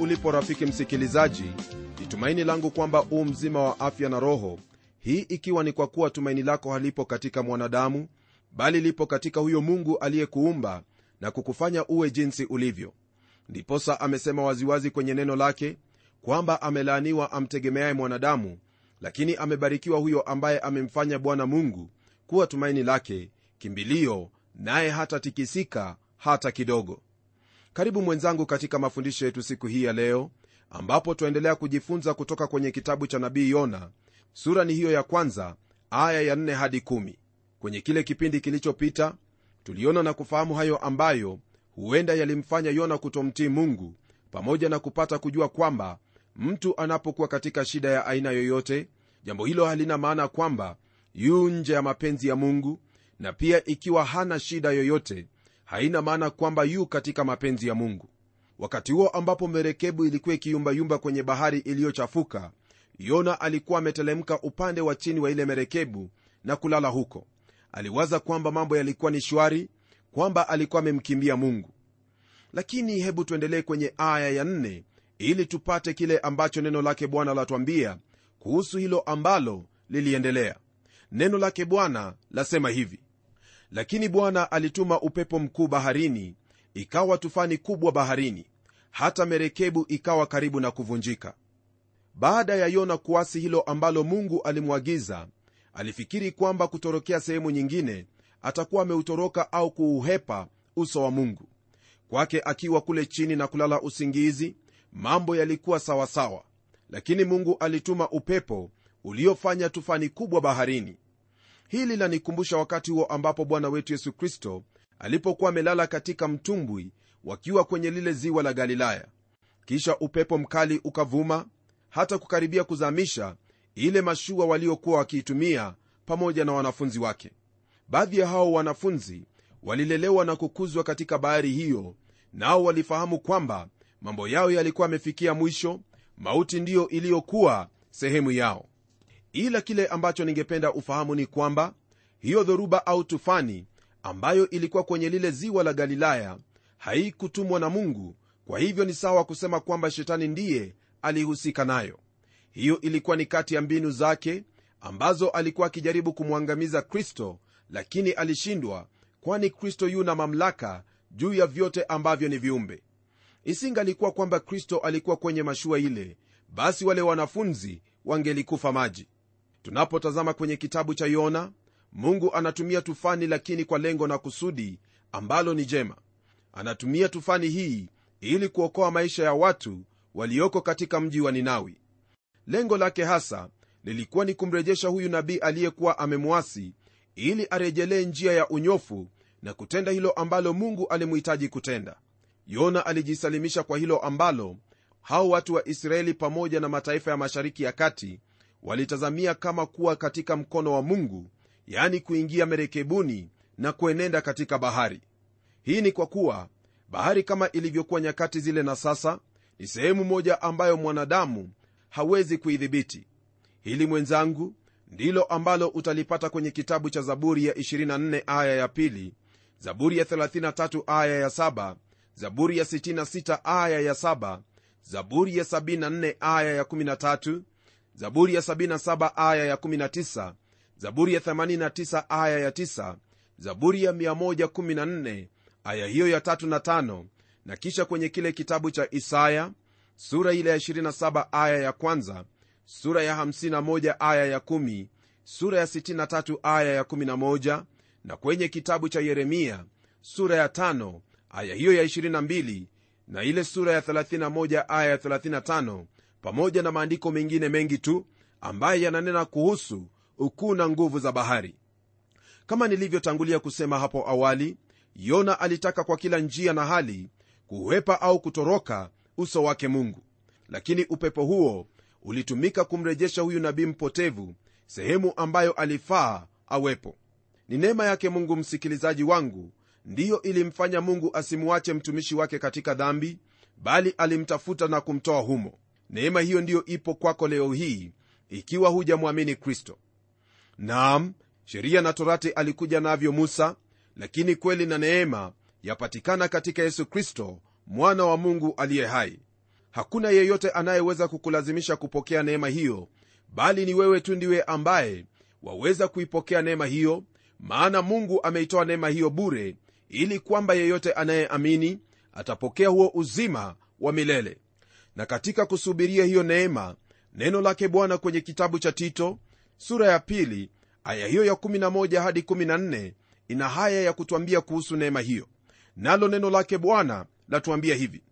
ulipo rafiki msikilizaji ni tumaini langu kwamba u mzima wa afya na roho. Hii ikiwa ni kwa kuwa tumaini lako halipo katika mwanadamu bali lipo katika huyo mungu aliyekuumba na kukufanya uwe jinsi ulivyo. Ndiposa amesema waziwazi kwenye neno lake kwamba amelaaniwa amtegemeaye mwanadamu lakini amebarikiwa huyo ambaye amemfanya bwana mungu kuwa tumaini lake kimbilio naye hatatikisika hata kidogo karibu mwenzangu katika mafundisho yetu siku hii ya leo ambapo twaendelea kujifunza kutoka kwenye kitabu cha nabii yona sura ni hiyo ya kwanza aya ya 4 hadi 1 kwenye kile kipindi kilichopita tuliona na kufahamu hayo ambayo huenda yalimfanya yona kutomtii mungu pamoja na kupata kujua kwamba mtu anapokuwa katika shida ya aina yoyote jambo hilo halina maana kwamba yu nje ya mapenzi ya mungu na pia ikiwa hana shida yoyote haina maana kwamba yu katika mapenzi ya mungu. Wakati huo ambapo merekebu ilikuwa ikiyumbayumba kwenye bahari iliyochafuka yona alikuwa ametelemka upande wa chini wa ile merekebu na kulala huko. Aliwaza kwamba mambo yalikuwa ni shwari kwamba alikuwa amemkimbia mungu. Lakini hebu tuendelee kwenye aya ya nne ili tupate kile ambacho neno lake bwana latwambia kuhusu hilo ambalo liliendelea. Neno lake bwana lasema hivi lakini bwana alituma upepo mkuu baharini ikawa tufani kubwa baharini hata merekebu ikawa karibu na kuvunjika. Baada ya yona kuasi hilo ambalo mungu alimwagiza alifikiri kwamba kutorokea sehemu nyingine atakuwa ameutoroka au kuuhepa uso wa mungu. Kwake akiwa kule chini na kulala usingizi mambo yalikuwa sawasawa. Lakini mungu alituma upepo uliofanya tufani kubwa baharini hili lanikumbusha wakati huo ambapo bwana wetu yesu kristo alipokuwa amelala katika mtumbwi wakiwa kwenye lile ziwa la galilaya. Kisha upepo mkali ukavuma hata kukaribia kuzamisha ile mashua waliokuwa wakiitumia pamoja na wanafunzi wake. Baadhi ya hao wanafunzi walilelewa na kukuzwa katika bahari hiyo nao walifahamu kwamba mambo yao yalikuwa yamefikia mwisho mauti ndiyo iliyokuwa sehemu yao ila kile ambacho ningependa ufahamu ni kwamba hiyo dhoruba au tufani ambayo ilikuwa kwenye lile ziwa la galilaya haikutumwa na mungu. Kwa hivyo ni sawa kusema kwamba shetani ndiye alihusika nayo. Hiyo ilikuwa ni kati ya mbinu zake ambazo alikuwa akijaribu kumwangamiza kristo lakini alishindwa kwani kristo yu na mamlaka juu ya vyote ambavyo ni viumbe. Isingalikuwa kwamba kristo alikuwa kwenye mashua ile basi wale wanafunzi wangelikufa maji tunapotazama kwenye kitabu cha yona mungu anatumia tufani lakini kwa lengo na kusudi ambalo ni jema. Anatumia tufani hii ili kuokoa maisha ya watu walioko katika mji wa ninawi. Lengo lake hasa lilikuwa ni kumrejesha huyu nabii aliyekuwa amemwasi ili arejelee njia ya unyofu na kutenda hilo ambalo mungu alimuhitaji kutenda. Yona alijisalimisha kwa hilo ambalo hao watu wa israeli pamoja na mataifa ya mashariki ya kati walitazamia kama kuwa katika mkono wa mungu yani kuingia merekebuni na kuenenda katika bahari. Hii ni kwa kuwa bahari kama ilivyokuwa nyakati zile na sasa ni sehemu moja ambayo mwanadamu hawezi kuidhibiti. Hili mwenzangu ndilo ambalo utalipata kwenye kitabu cha zaburi ya 24 aya ya pili zaburi ya 33 aya ya 7 zaburi ya 66 aya ya 7 zaburi ya 74 aya ya 13 zaburi ya 77 aya ya 19 zaburi ya 89 aya ya 9 zaburi ya 114 aya hiyo ya 3 na 5 na kisha kwenye kile kitabu cha isaya sura ile ya 27 aya ya kwanza sura ya 51 aya ya 1 sura ya 63 aya ya 11 na kwenye kitabu cha yeremia sura ya 5 aya hiyo ya 22 na ile sura ya 31 aya ya 35 pamoja na maandiko mengine mengi tu ambaye yananena kuhusu ukuu na nguvu za bahari. Kama nilivyotangulia kusema hapo awali yona alitaka kwa kila njia na hali kuhepa au kutoroka uso wake mungu. Lakini upepo huo ulitumika kumrejesha huyu nabii mpotevu sehemu ambayo alifaa awepo. Ni neema yake mungu msikilizaji wangu ndiyo ilimfanya mungu asimuache mtumishi wake katika dhambi bali alimtafuta na kumtoa humo neema hiyo ndiyo ipo kwako leo hii ikiwa hujamwamini kristo. Naam sheria na torati alikuja navyo musa lakini kweli na neema yapatikana katika yesu kristo mwana wa mungu aliye hai. Hakuna yeyote anayeweza kukulazimisha kupokea neema hiyo bali ni wewe tu ndiwe ambaye waweza kuipokea neema hiyo maana mungu ameitoa neema hiyo bure ili kwamba yeyote anayeamini atapokea huo uzima wa milele na katika kusubiria hiyo neema neno lake bwana kwenye kitabu cha tito sura ya pili aya hiyo ya 11 hadi 14 ina haya ya kutwambia kuhusu neema hiyo. Nalo neno lake bwana latuambia hivi.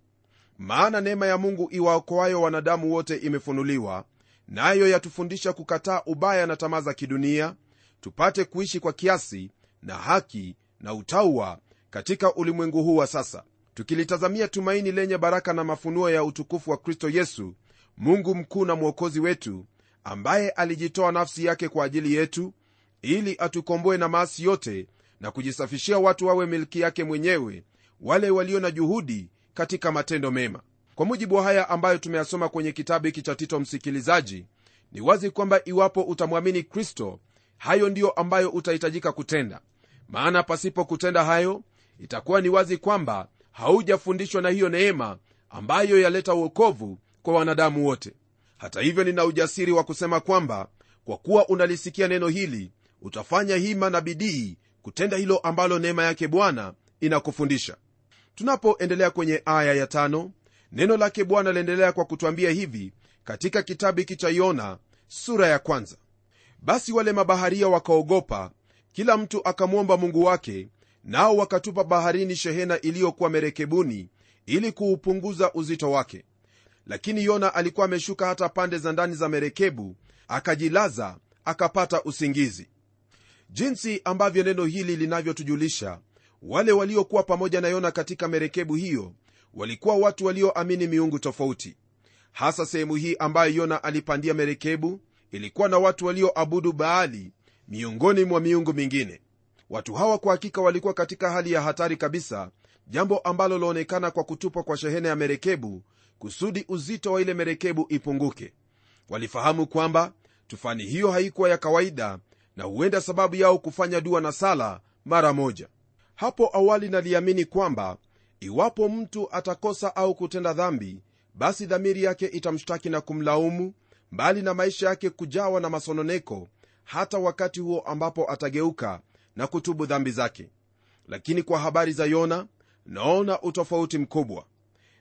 Maana neema ya mungu iwaokoayo wanadamu wote imefunuliwa nayo yatufundisha kukataa ubaya na tamaa za kidunia tupate kuishi kwa kiasi na haki na utaua katika ulimwengu huu wa sasa tukilitazamia tumaini lenye baraka na mafunuo ya utukufu wa kristo yesu mungu mkuu na mwokozi wetu ambaye alijitoa nafsi yake kwa ajili yetu ili atukomboe na maasi yote na kujisafishia watu wawe milki yake mwenyewe wale walio na juhudi katika matendo mema. Kwa mujibu wa haya ambayo tumeyasoma kwenye kitabu hiki cha tito msikilizaji ni wazi kwamba iwapo utamwamini kristo hayo ndiyo ambayo utahitajika kutenda. Maana pasipo kutenda hayo itakuwa ni wazi kwamba haujafundishwa na hiyo neema ambayo yaleta uokovu kwa wanadamu wote. Hata hivyo nina ujasiri wa kusema kwamba kwa kuwa unalisikia neno hili utafanya hima na bidii kutenda hilo ambalo neema yake bwana inakufundisha. Tunapoendelea kwenye aya ya tano neno lake bwana laendelea kwa kutwambia hivi katika kitabu hiki cha yona sura ya kwanza. Basi wale mabaharia wakaogopa kila mtu akamwomba mungu wake nao wakatupa baharini shehena iliyokuwa merekebuni ili kuupunguza uzito wake. Lakini yona alikuwa ameshuka hata pande za ndani za merekebu akajilaza akapata usingizi. Jinsi ambavyo neno hili linavyotujulisha wale waliokuwa pamoja na yona katika merekebu hiyo walikuwa watu walioamini miungu tofauti. Hasa sehemu hii ambayo yona alipandia merekebu ilikuwa na watu walioabudu baali miongoni mwa miungu mingine watu hawa kwa hakika walikuwa katika hali ya hatari kabisa jambo ambalo laonekana kwa kutupwa kwa shehena ya merekebu kusudi uzito wa ile merekebu ipunguke. Walifahamu kwamba tufani hiyo haikuwa ya kawaida na huenda sababu yao kufanya dua na sala mara moja. Hapo awali naliamini kwamba iwapo mtu atakosa au kutenda dhambi basi dhamiri yake itamshtaki na kumlaumu mbali na maisha yake kujawa na masononeko hata wakati huo ambapo atageuka na kutubu dhambi zake. Lakini kwa habari za yona naona utofauti mkubwa.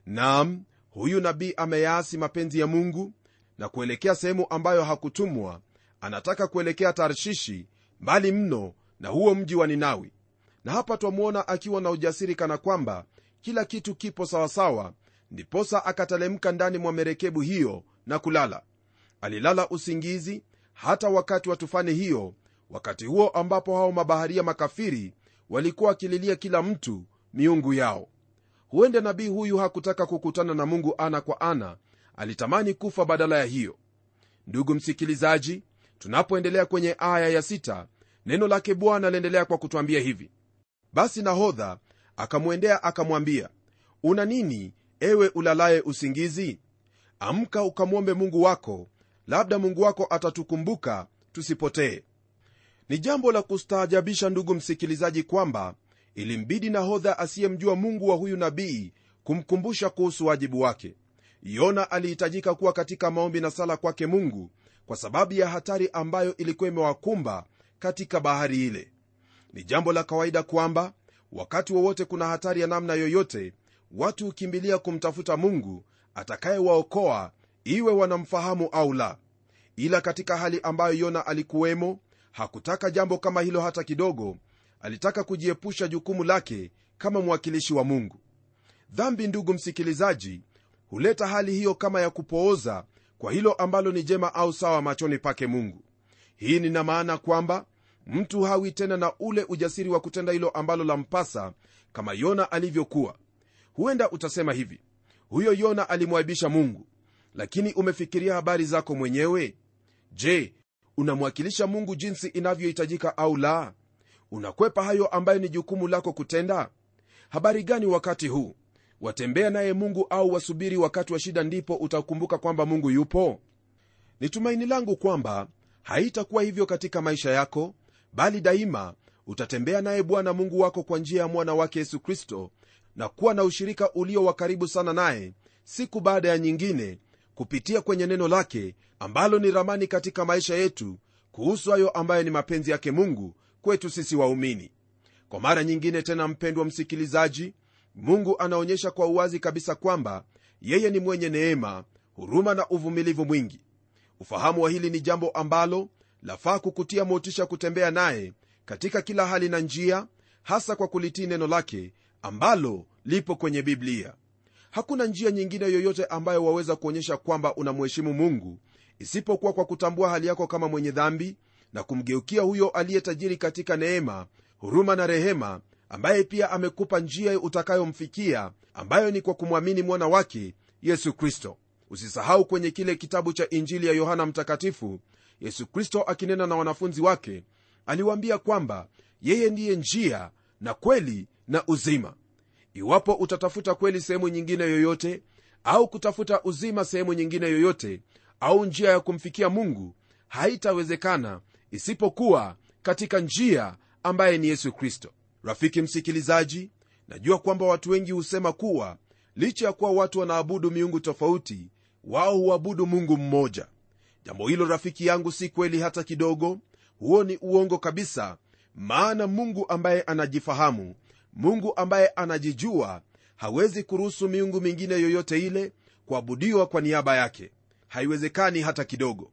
Nam huyu nabii ameyaasi mapenzi ya mungu na kuelekea sehemu ambayo hakutumwa. Anataka kuelekea tarshishi mbali mno na huo mji wa ninawi. Na hapa twamwona akiwa na ujasiri kana kwamba kila kitu kipo sawasawa ndiposa akatelemka ndani mwa merekebu hiyo na kulala. Alilala usingizi hata wakati wa tufani hiyo wakati huo ambapo hao mabaharia makafiri walikuwa wakililia kila mtu miungu yao. Huenda nabii huyu hakutaka kukutana na mungu ana kwa ana alitamani kufa badala ya hiyo. Ndugu msikilizaji tunapoendelea kwenye aya ya sita, neno lake bwana aliendelea kwa kutwambia hivi. Basi nahodha akamwendea akamwambia una nini ewe ulalaye usingizi? Amka ukamwombe mungu wako labda mungu wako atatukumbuka tusipotee ni jambo la kustaajabisha ndugu msikilizaji kwamba ilimbidi nahodha asiyemjua mungu wa huyu nabii kumkumbusha kuhusu wajibu wake. Yona alihitajika kuwa katika maombi na sala kwake mungu kwa sababu ya hatari ambayo ilikuwa imewakumba katika bahari ile. Ni jambo la kawaida kwamba wakati wowote kuna hatari ya namna yoyote watu hukimbilia kumtafuta mungu atakayewaokoa iwe wanamfahamu au la. Ila katika hali ambayo yona alikuwemo hakutaka jambo kama hilo hata kidogo. Alitaka kujiepusha jukumu lake kama mwakilishi wa mungu. Dhambi ndugu msikilizaji huleta hali hiyo kama ya kupooza kwa hilo ambalo ni jema au sawa machoni pake mungu. Hii nina maana kwamba mtu hawi tena na ule ujasiri wa kutenda hilo ambalo lampasa kama yona alivyokuwa. Huenda utasema hivi huyo yona alimwaibisha mungu lakini umefikiria habari zako mwenyewe? Je unamwakilisha mungu jinsi inavyohitajika au la? Unakwepa hayo ambayo ni jukumu lako kutenda? Habari gani wakati huu? Watembea naye mungu au wasubiri wakati wa shida ndipo utakumbuka kwamba mungu yupo? Ni tumaini langu kwamba haitakuwa hivyo katika maisha yako bali daima utatembea naye bwana mungu wako kwa njia ya mwana wake yesu kristo na kuwa na ushirika ulio wa karibu sana naye siku baada ya nyingine kupitia kwenye neno lake ambalo ni ramani katika maisha yetu kuhusu hayo ambayo ni mapenzi yake mungu kwetu sisi waumini. Kwa mara nyingine tena mpendwa msikilizaji mungu anaonyesha kwa uwazi kabisa kwamba yeye ni mwenye neema huruma na uvumilivu mwingi. Ufahamu wa hili ni jambo ambalo lafaa kukutia motisha kutembea naye katika kila hali na njia hasa kwa kulitii neno lake ambalo lipo kwenye biblia hakuna njia nyingine yoyote ambayo waweza kuonyesha kwamba unamheshimu mungu isipokuwa kwa kutambua hali yako kama mwenye dhambi na kumgeukia huyo aliye tajiri katika neema huruma na rehema ambaye pia amekupa njia utakayomfikia ambayo ni kwa kumwamini mwana wake yesu kristo. Usisahau kwenye kile kitabu cha injili ya yohana mtakatifu yesu kristo akinena na wanafunzi wake aliwaambia kwamba yeye ndiye njia na kweli na uzima iwapo utatafuta kweli sehemu nyingine yoyote au kutafuta uzima sehemu nyingine yoyote au njia ya kumfikia mungu haitawezekana isipokuwa katika njia ambaye ni yesu kristo. Rafiki msikilizaji najua kwamba watu wengi husema kuwa licha ya kuwa watu wanaabudu miungu tofauti wao huabudu mungu mmoja. Jambo hilo rafiki yangu si kweli hata kidogo. Huo ni uongo kabisa maana mungu ambaye anajifahamu mungu ambaye anajijua hawezi kuruhusu miungu mingine yoyote ile kuabudiwa kwa niaba yake. Haiwezekani hata kidogo.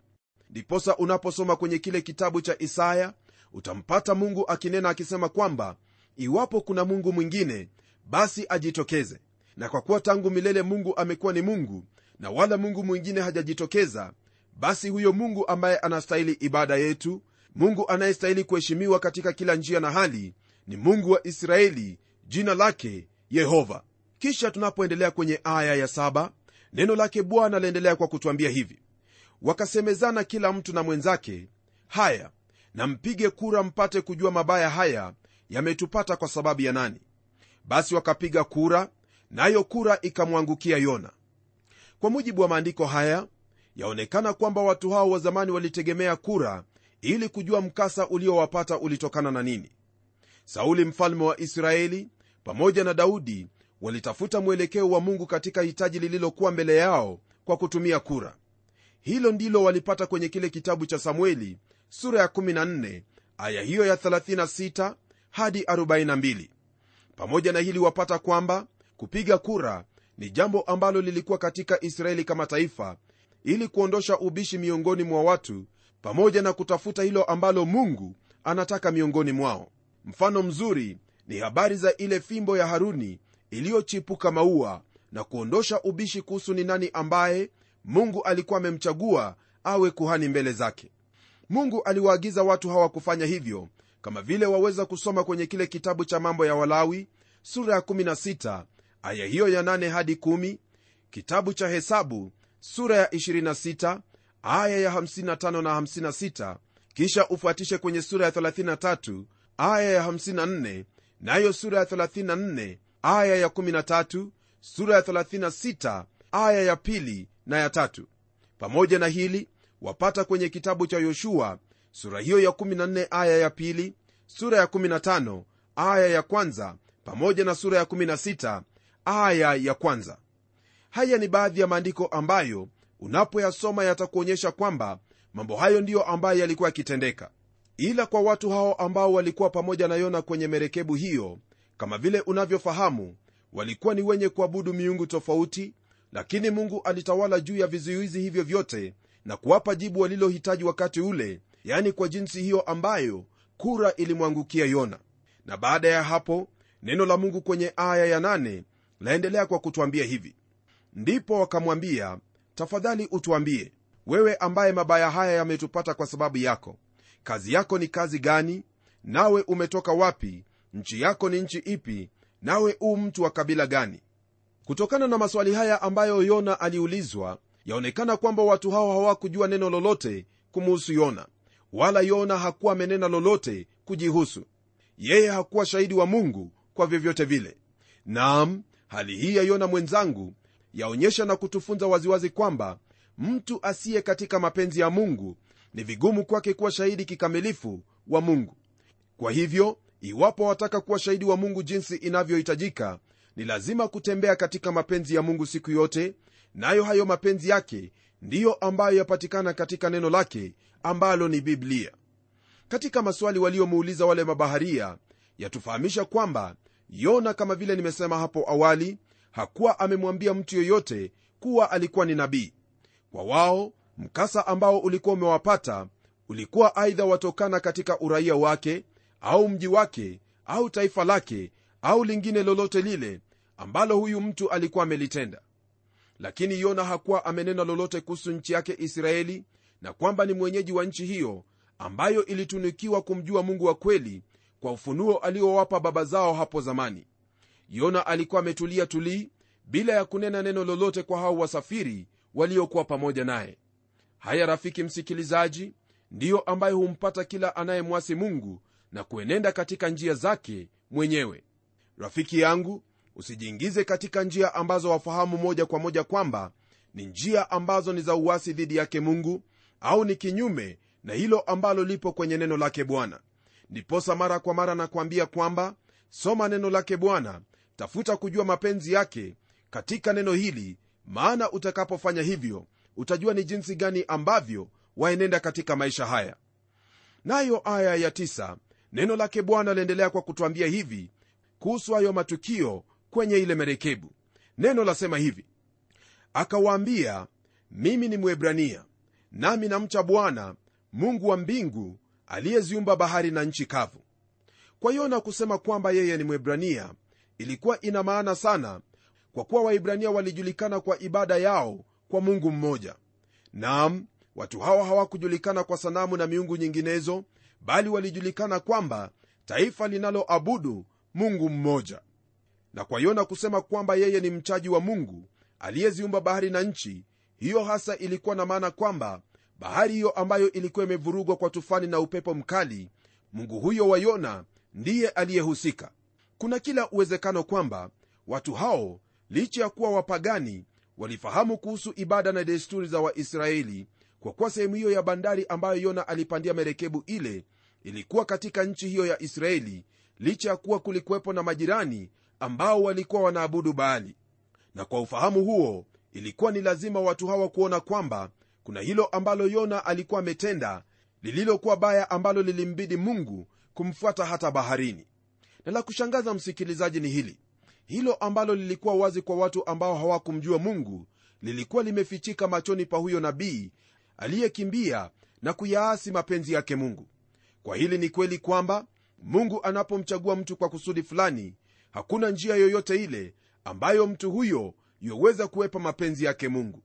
Ndiposa unaposoma kwenye kile kitabu cha isaya utampata mungu akinena akisema kwamba iwapo kuna mungu mwingine basi ajitokeze. Na kwa kuwa tangu milele mungu amekuwa ni mungu na wala mungu mwingine hajajitokeza basi huyo mungu ambaye anastahili ibada yetu mungu anayestahili kuheshimiwa katika kila njia na hali ni mungu wa israeli jina lake yehova. Kisha tunapoendelea kwenye aya ya saba neno lake bwana laendelea kwa kutwambia hivi. Wakasemezana kila mtu na mwenzake haya na mpige kura mpate kujua mabaya haya yametupata kwa sababu ya nani. Basi wakapiga kura nayo kura ikamwangukia yona. Kwa mujibu wa maandiko haya yaonekana kwamba watu hao wa zamani walitegemea kura ili kujua mkasa uliowapata ulitokana na nini sauli mfalme wa israeli pamoja na daudi walitafuta mwelekeo wa mungu katika hitaji lililokuwa mbele yao kwa kutumia kura. Hilo ndilo walipata kwenye kile kitabu cha samueli sura ya 14 aya hiyo ya 36 hadi 42 pamoja na hili wapata kwamba kupiga kura ni jambo ambalo lilikuwa katika israeli kama taifa ili kuondosha ubishi miongoni mwa watu pamoja na kutafuta hilo ambalo mungu anataka miongoni mwao mfano mzuri ni habari za ile fimbo ya haruni iliyochipuka maua na kuondosha ubishi kuhusu ni nani ambaye mungu alikuwa amemchagua awe kuhani mbele zake. Mungu aliwaagiza watu hawa kufanya hivyo kama vile waweza kusoma kwenye kile kitabu cha mambo ya walawi sura ya 16 aya hiyo ya 8 hadi 1 kitabu cha hesabu sura ya 26 aya ya 55 na 56 kisha ufuatishe kwenye sura ya 33 aya ya 54 nayo sura ya 34 aya ya 13 sura ya 36 aya ya pili na ya tatu. Pamoja na hili wapata kwenye kitabu cha yoshua sura hiyo ya 14 aya ya pili sura ya 15 aya ya kwanza pamoja na sura ya 16 aya ya kwanza. Haya ni baadhi ya maandiko ambayo unapoyasoma yatakuonyesha kwamba mambo hayo ndiyo ambayo yalikuwa yakitendeka ila kwa watu hao ambao walikuwa pamoja na yona kwenye merekebu hiyo kama vile unavyofahamu walikuwa ni wenye kuabudu miungu tofauti lakini mungu alitawala juu ya vizuizi hivyo vyote na kuwapa jibu walilohitaji wakati ule yani kwa jinsi hiyo ambayo kura ilimwangukia yona. Na baada ya hapo neno la mungu kwenye aya ya 8 laendelea kwa kutwambia hivi. Ndipo wakamwambia tafadhali utwambie wewe ambaye mabaya haya yametupata kwa sababu yako kazi yako ni kazi gani? Nawe umetoka wapi? Nchi yako ni nchi ipi? Nawe u mtu wa kabila gani? Kutokana na maswali haya ambayo yona aliulizwa yaonekana kwamba watu hao hawakujua neno lolote kumuhusu yona wala yona hakuwa amenena lolote kujihusu. Yeye hakuwa shahidi wa mungu kwa vyovyote vile. Naam hali hii ya yona mwenzangu yaonyesha na kutufunza waziwazi kwamba mtu asiye katika mapenzi ya mungu ni vigumu kwake kuwa shahidi kikamilifu wa mungu. Kwa hivyo iwapo wataka kuwa shahidi wa mungu jinsi inavyohitajika ni lazima kutembea katika mapenzi ya mungu siku yote nayo hayo mapenzi yake ndiyo ambayo yapatikana katika neno lake ambalo ni biblia. Katika maswali waliomuuliza wale mabaharia yatufahamisha kwamba yona kama vile nimesema hapo awali hakuwa amemwambia mtu yoyote kuwa alikuwa ni nabii. Kwa wao mkasa ambao ulikuwa umewapata ulikuwa aidha watokana katika uraia wake au mji wake au taifa lake au lingine lolote lile ambalo huyu mtu alikuwa amelitenda. Lakini yona hakuwa amenena lolote kuhusu nchi yake israeli na kwamba ni mwenyeji wa nchi hiyo ambayo ilitunukiwa kumjua mungu wa kweli kwa ufunuo aliowapa baba zao hapo zamani. Yona alikuwa ametulia tulii bila ya kunena neno lolote kwa hao wasafiri waliokuwa pamoja naye haya rafiki msikilizaji ndiyo ambayo humpata kila anayemwasi mungu na kuenenda katika njia zake mwenyewe. Rafiki yangu usijiingize katika njia ambazo wafahamu moja kwa moja kwamba ni njia ambazo ni za uwasi dhidi yake mungu au ni kinyume na hilo ambalo lipo kwenye neno lake bwana. Ndiposa mara kwa mara nakwambia kwamba soma neno lake bwana tafuta kujua mapenzi yake katika neno hili maana utakapofanya hivyo utajua ni jinsi gani ambavyo waenenda katika maisha haya. Nayo aya ya tisa, neno lake bwana laendelea kwa kutwambia hivi kuhusu hayo matukio kwenye ile merekebu neno lasema hivi akawaambia mimi ni mwebrania nami namcha bwana mungu wa mbingu aliyeziumba bahari na nchi kavu. Kwa hiyo na kusema kwamba yeye ni mwebrania ilikuwa ina maana sana kwa kuwa waibrania walijulikana kwa ibada yao kwa mungu mmoja. Nam watu hawa hawakujulikana kwa sanamu na miungu nyinginezo bali walijulikana kwamba taifa linaloabudu mungu mmoja. Na kwa yona kusema kwamba yeye ni mchaji wa mungu aliyeziumba bahari na nchi hiyo hasa ilikuwa na maana kwamba bahari hiyo ambayo ilikuwa imevurugwa kwa tufani na upepo mkali mungu huyo wa yona ndiye aliyehusika. Kuna kila uwezekano kwamba watu hao licha ya kuwa wapagani walifahamu kuhusu ibada na desturi za waisraeli kwa kuwa sehemu hiyo ya bandari ambayo yona alipandia merekebu ile ilikuwa katika nchi hiyo ya israeli licha ya kuwa kulikuwepo na majirani ambao walikuwa wanaabudu baali. Na kwa ufahamu huo ilikuwa ni lazima watu hawa kuona kwamba kuna hilo ambalo yona alikuwa ametenda lililokuwa baya ambalo lilimbidi mungu kumfuata hata baharini. Na la kushangaza msikilizaji ni hili hilo ambalo lilikuwa wazi kwa watu ambao hawakumjua mungu lilikuwa limefichika machoni pa huyo nabii aliyekimbia na kuyaasi mapenzi yake mungu. Kwa hili ni kweli kwamba mungu anapomchagua mtu kwa kusudi fulani hakuna njia yoyote ile ambayo mtu huyo yoweza kuwepa mapenzi yake mungu.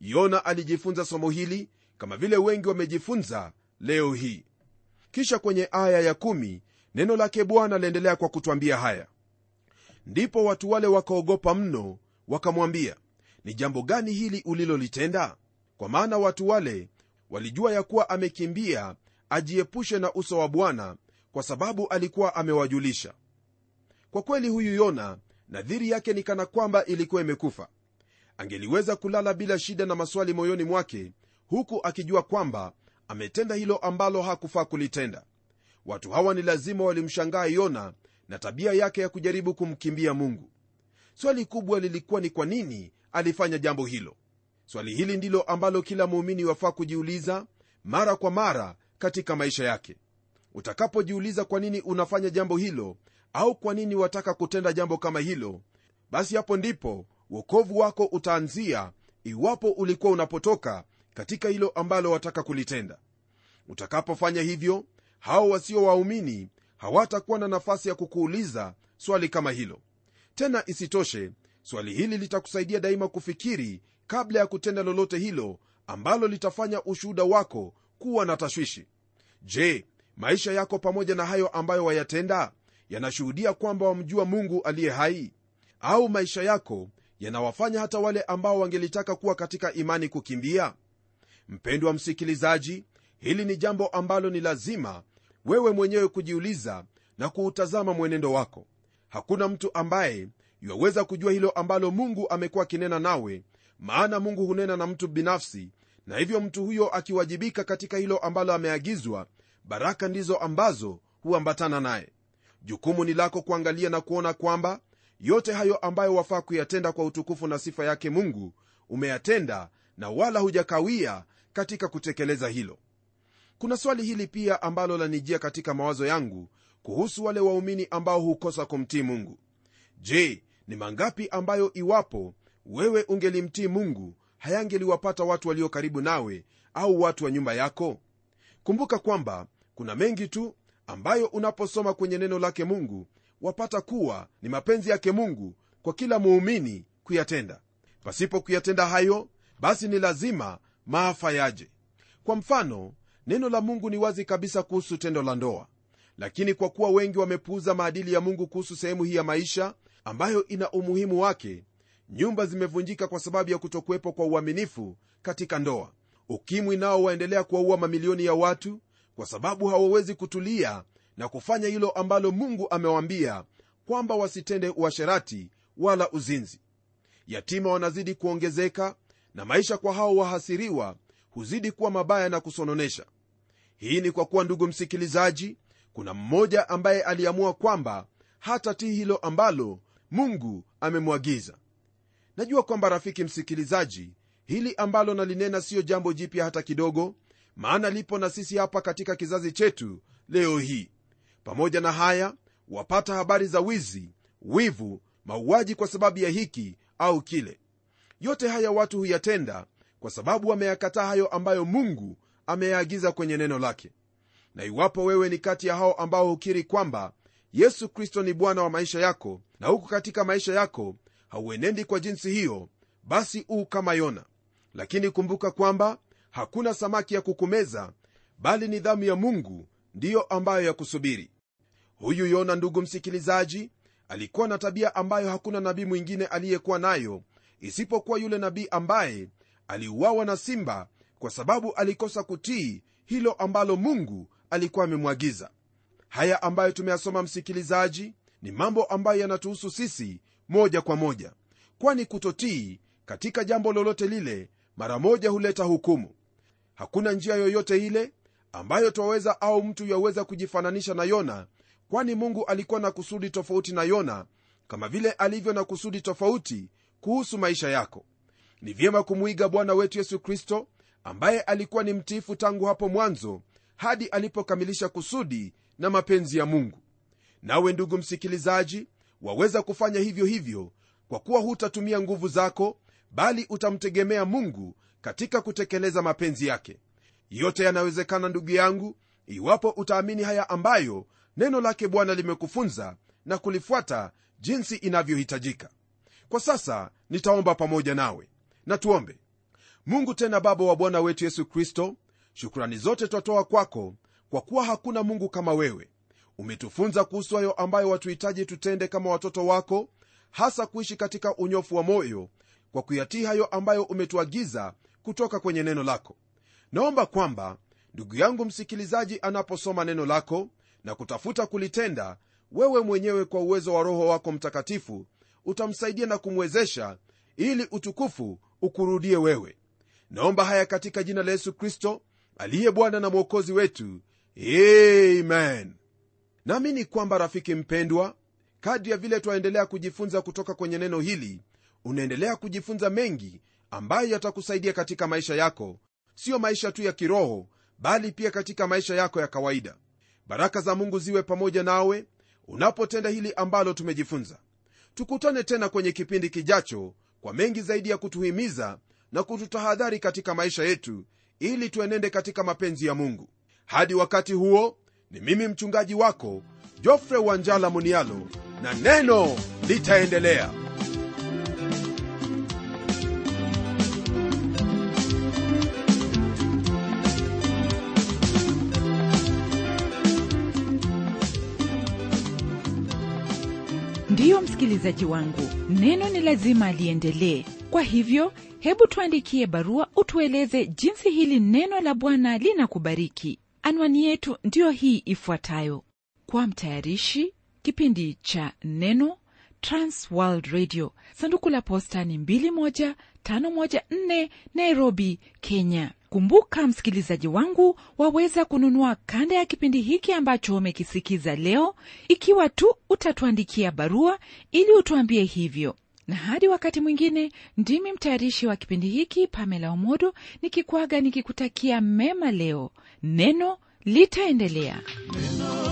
Yona alijifunza somo hili kama vile wengi wamejifunza leo hii. Kisha kwenye aya ya 1 neno lake bwana laendelea kwa kutwambia haya ndipo watu wale wakaogopa mno wakamwambia ni jambo gani hili ulilolitenda? Kwa maana watu wale walijua ya kuwa amekimbia ajiepushe na uso wa bwana kwa sababu alikuwa amewajulisha. Kwa kweli huyu yona nadhiri yake ni kana kwamba ilikuwa imekufa. Angeliweza kulala bila shida na maswali moyoni mwake huku akijua kwamba ametenda hilo ambalo hakufaa kulitenda. Watu hawa ni lazima walimshangaa yona na tabia yake ya kujaribu kumkimbia mungu. Swali kubwa lilikuwa ni kwa nini alifanya jambo hilo. Swali hili ndilo ambalo kila muumini wafaa kujiuliza mara kwa mara katika maisha yake. Utakapojiuliza kwa nini unafanya jambo hilo au kwa nini wataka kutenda jambo kama hilo basi hapo ndipo uokovu wako utaanzia iwapo ulikuwa unapotoka katika hilo ambalo wataka kulitenda. Utakapofanya hivyo hao wasio waumini hawatakuwa na nafasi ya kukuuliza swali kama hilo. Tena isitoshe swali hili litakusaidia daima kufikiri kabla ya kutenda lolote hilo ambalo litafanya ushuhuda wako kuwa na tashwishi. Je maisha yako pamoja na hayo ambayo wayatenda yanashuhudia kwamba wamjua mungu aliye hai? Au maisha yako yanawafanya hata wale ambao wangelitaka kuwa katika imani kukimbia? Mpendwa msikilizaji hili ni jambo ambalo ni lazima wewe mwenyewe kujiuliza na kuutazama mwenendo wako. Hakuna mtu ambaye yuwaweza kujua hilo ambalo mungu amekuwa akinena nawe maana mungu hunena na mtu binafsi na hivyo mtu huyo akiwajibika katika hilo ambalo ameagizwa baraka ndizo ambazo huambatana naye. Jukumu ni lako kuangalia na kuona kwamba yote hayo ambayo wafaa kuyatenda kwa utukufu na sifa yake mungu umeyatenda na wala hujakawia katika kutekeleza hilo kuna swali hili pia ambalo lanijia katika mawazo yangu kuhusu wale waumini ambao hukosa kumtii mungu. Je ni mangapi ambayo iwapo wewe ungelimtii mungu hayangeliwapata watu walio karibu nawe au watu wa nyumba yako? Kumbuka kwamba kuna mengi tu ambayo unaposoma kwenye neno lake mungu wapata kuwa ni mapenzi yake mungu kwa kila muumini kuyatenda. Pasipo kuyatenda hayo basi ni lazima maafa yaje. Kwa mfano neno la mungu ni wazi kabisa kuhusu tendo la ndoa. Lakini kwa kuwa wengi wamepuuza maadili ya mungu kuhusu sehemu hii ya maisha ambayo ina umuhimu wake nyumba zimevunjika kwa sababu ya kutokuwepo kwa uaminifu katika ndoa. Ukimwi nao waendelea kuwaua mamilioni ya watu kwa sababu hawawezi kutulia na kufanya hilo ambalo mungu amewaambia kwamba wasitende uasherati wala uzinzi. Yatima wanazidi kuongezeka na maisha kwa hao wahasiriwa huzidi kuwa mabaya na kusononesha. Hii ni kwa kuwa ndugu msikilizaji kuna mmoja ambaye aliamua kwamba hatatii hilo ambalo mungu amemwagiza. Najua kwamba rafiki msikilizaji hili ambalo nalinena siyo jambo jipya hata kidogo maana lipo na sisi hapa katika kizazi chetu leo hii. Pamoja na haya wapata habari za wizi wivu mauaji kwa sababu ya hiki au kile. Yote haya watu huyatenda kwa sababu wameyakataa hayo ambayo mungu ameyaagiza kwenye neno lake. Na iwapo wewe ni kati ya hao ambao hukiri kwamba yesu kristo ni bwana wa maisha yako na huku katika maisha yako hauenendi kwa jinsi hiyo basi uu kama yona. Lakini kumbuka kwamba hakuna samaki ya kukumeza bali nidhamu ya mungu ndiyo ambayo ya kusubiri. Huyu yona ndugu msikilizaji alikuwa na tabia ambayo hakuna nabii mwingine aliyekuwa nayo isipokuwa yule nabii ambaye aliuawa na simba kwa sababu alikosa kutii hilo ambalo mungu alikuwa amemwagiza. Haya ambayo tumeyasoma msikilizaji ni mambo ambayo yanatuhusu sisi moja kwa moja kwani kutotii katika jambo lolote lile mara moja huleta hukumu. Hakuna njia yoyote ile ambayo twaweza au mtu yaweza kujifananisha na yona kwani mungu alikuwa na kusudi tofauti na yona kama vile alivyo na kusudi tofauti kuhusu maisha yako ni vyema kumwiga bwana wetu yesu kristo ambaye alikuwa ni mtiifu tangu hapo mwanzo hadi alipokamilisha kusudi na mapenzi ya mungu. Nawe ndugu msikilizaji waweza kufanya hivyo hivyo kwa kuwa hutatumia nguvu zako bali utamtegemea mungu katika kutekeleza mapenzi yake. Yote yanawezekana ndugu yangu iwapo utaamini haya ambayo neno lake bwana limekufunza na kulifuata jinsi inavyohitajika. Kwa sasa nitaomba pamoja nawe na tuombe. Mungu tena baba wa bwana wetu yesu kristo shukrani zote twatoa kwako kwa kuwa hakuna mungu kama wewe. Umetufunza kuhusu hayo ambayo watuhitaji tutende kama watoto wako hasa kuishi katika unyofu wa moyo kwa kuyatii hayo ambayo umetuagiza kutoka kwenye neno lako. Naomba kwamba ndugu yangu msikilizaji anaposoma neno lako na kutafuta kulitenda wewe mwenyewe kwa uwezo wa roho wako mtakatifu utamsaidia na kumwezesha ili utukufu ukurudie wewe. Naomba haya katika jina la yesu kristo aliye bwana na mwokozi wetu. Amen. Naamini kwamba rafiki mpendwa kadri ya vile twaendelea kujifunza kutoka kwenye neno hili unaendelea kujifunza mengi ambayo yatakusaidia katika maisha yako. Siyo maisha tu ya kiroho bali pia katika maisha yako ya kawaida. Baraka za mungu ziwe pamoja nawe unapotenda hili ambalo tumejifunza. Tukutane tena kwenye kipindi kijacho kwa mengi zaidi ya kutuhimiza na kututahadhari katika maisha yetu ili tuenende katika mapenzi ya mungu. Hadi wakati huo ni mimi mchungaji wako jofre wanjala munialo na neno litaendelea msikilizaji wangu neno ni lazima liendelee. Kwa hivyo hebu tuandikie barua utueleze jinsi hili neno la bwana linakubariki. Anwani yetu ndiyo hii ifuatayo. Kwa mtayarishi kipindi cha neno trans radio. Sanduku la posta ni 21514 nairobi kenya. Kumbuka msikilizaji wangu waweza kununua kanda ya kipindi hiki ambacho umekisikiza leo. Ikiwa tu utatuandikia barua ili utuambie hivyo. Na hadi wakati mwingine ndimi mtayarishi wa kipindi hiki pamela omodo nikikwaga nikikutakia mema leo. Neno litaendelea. Tena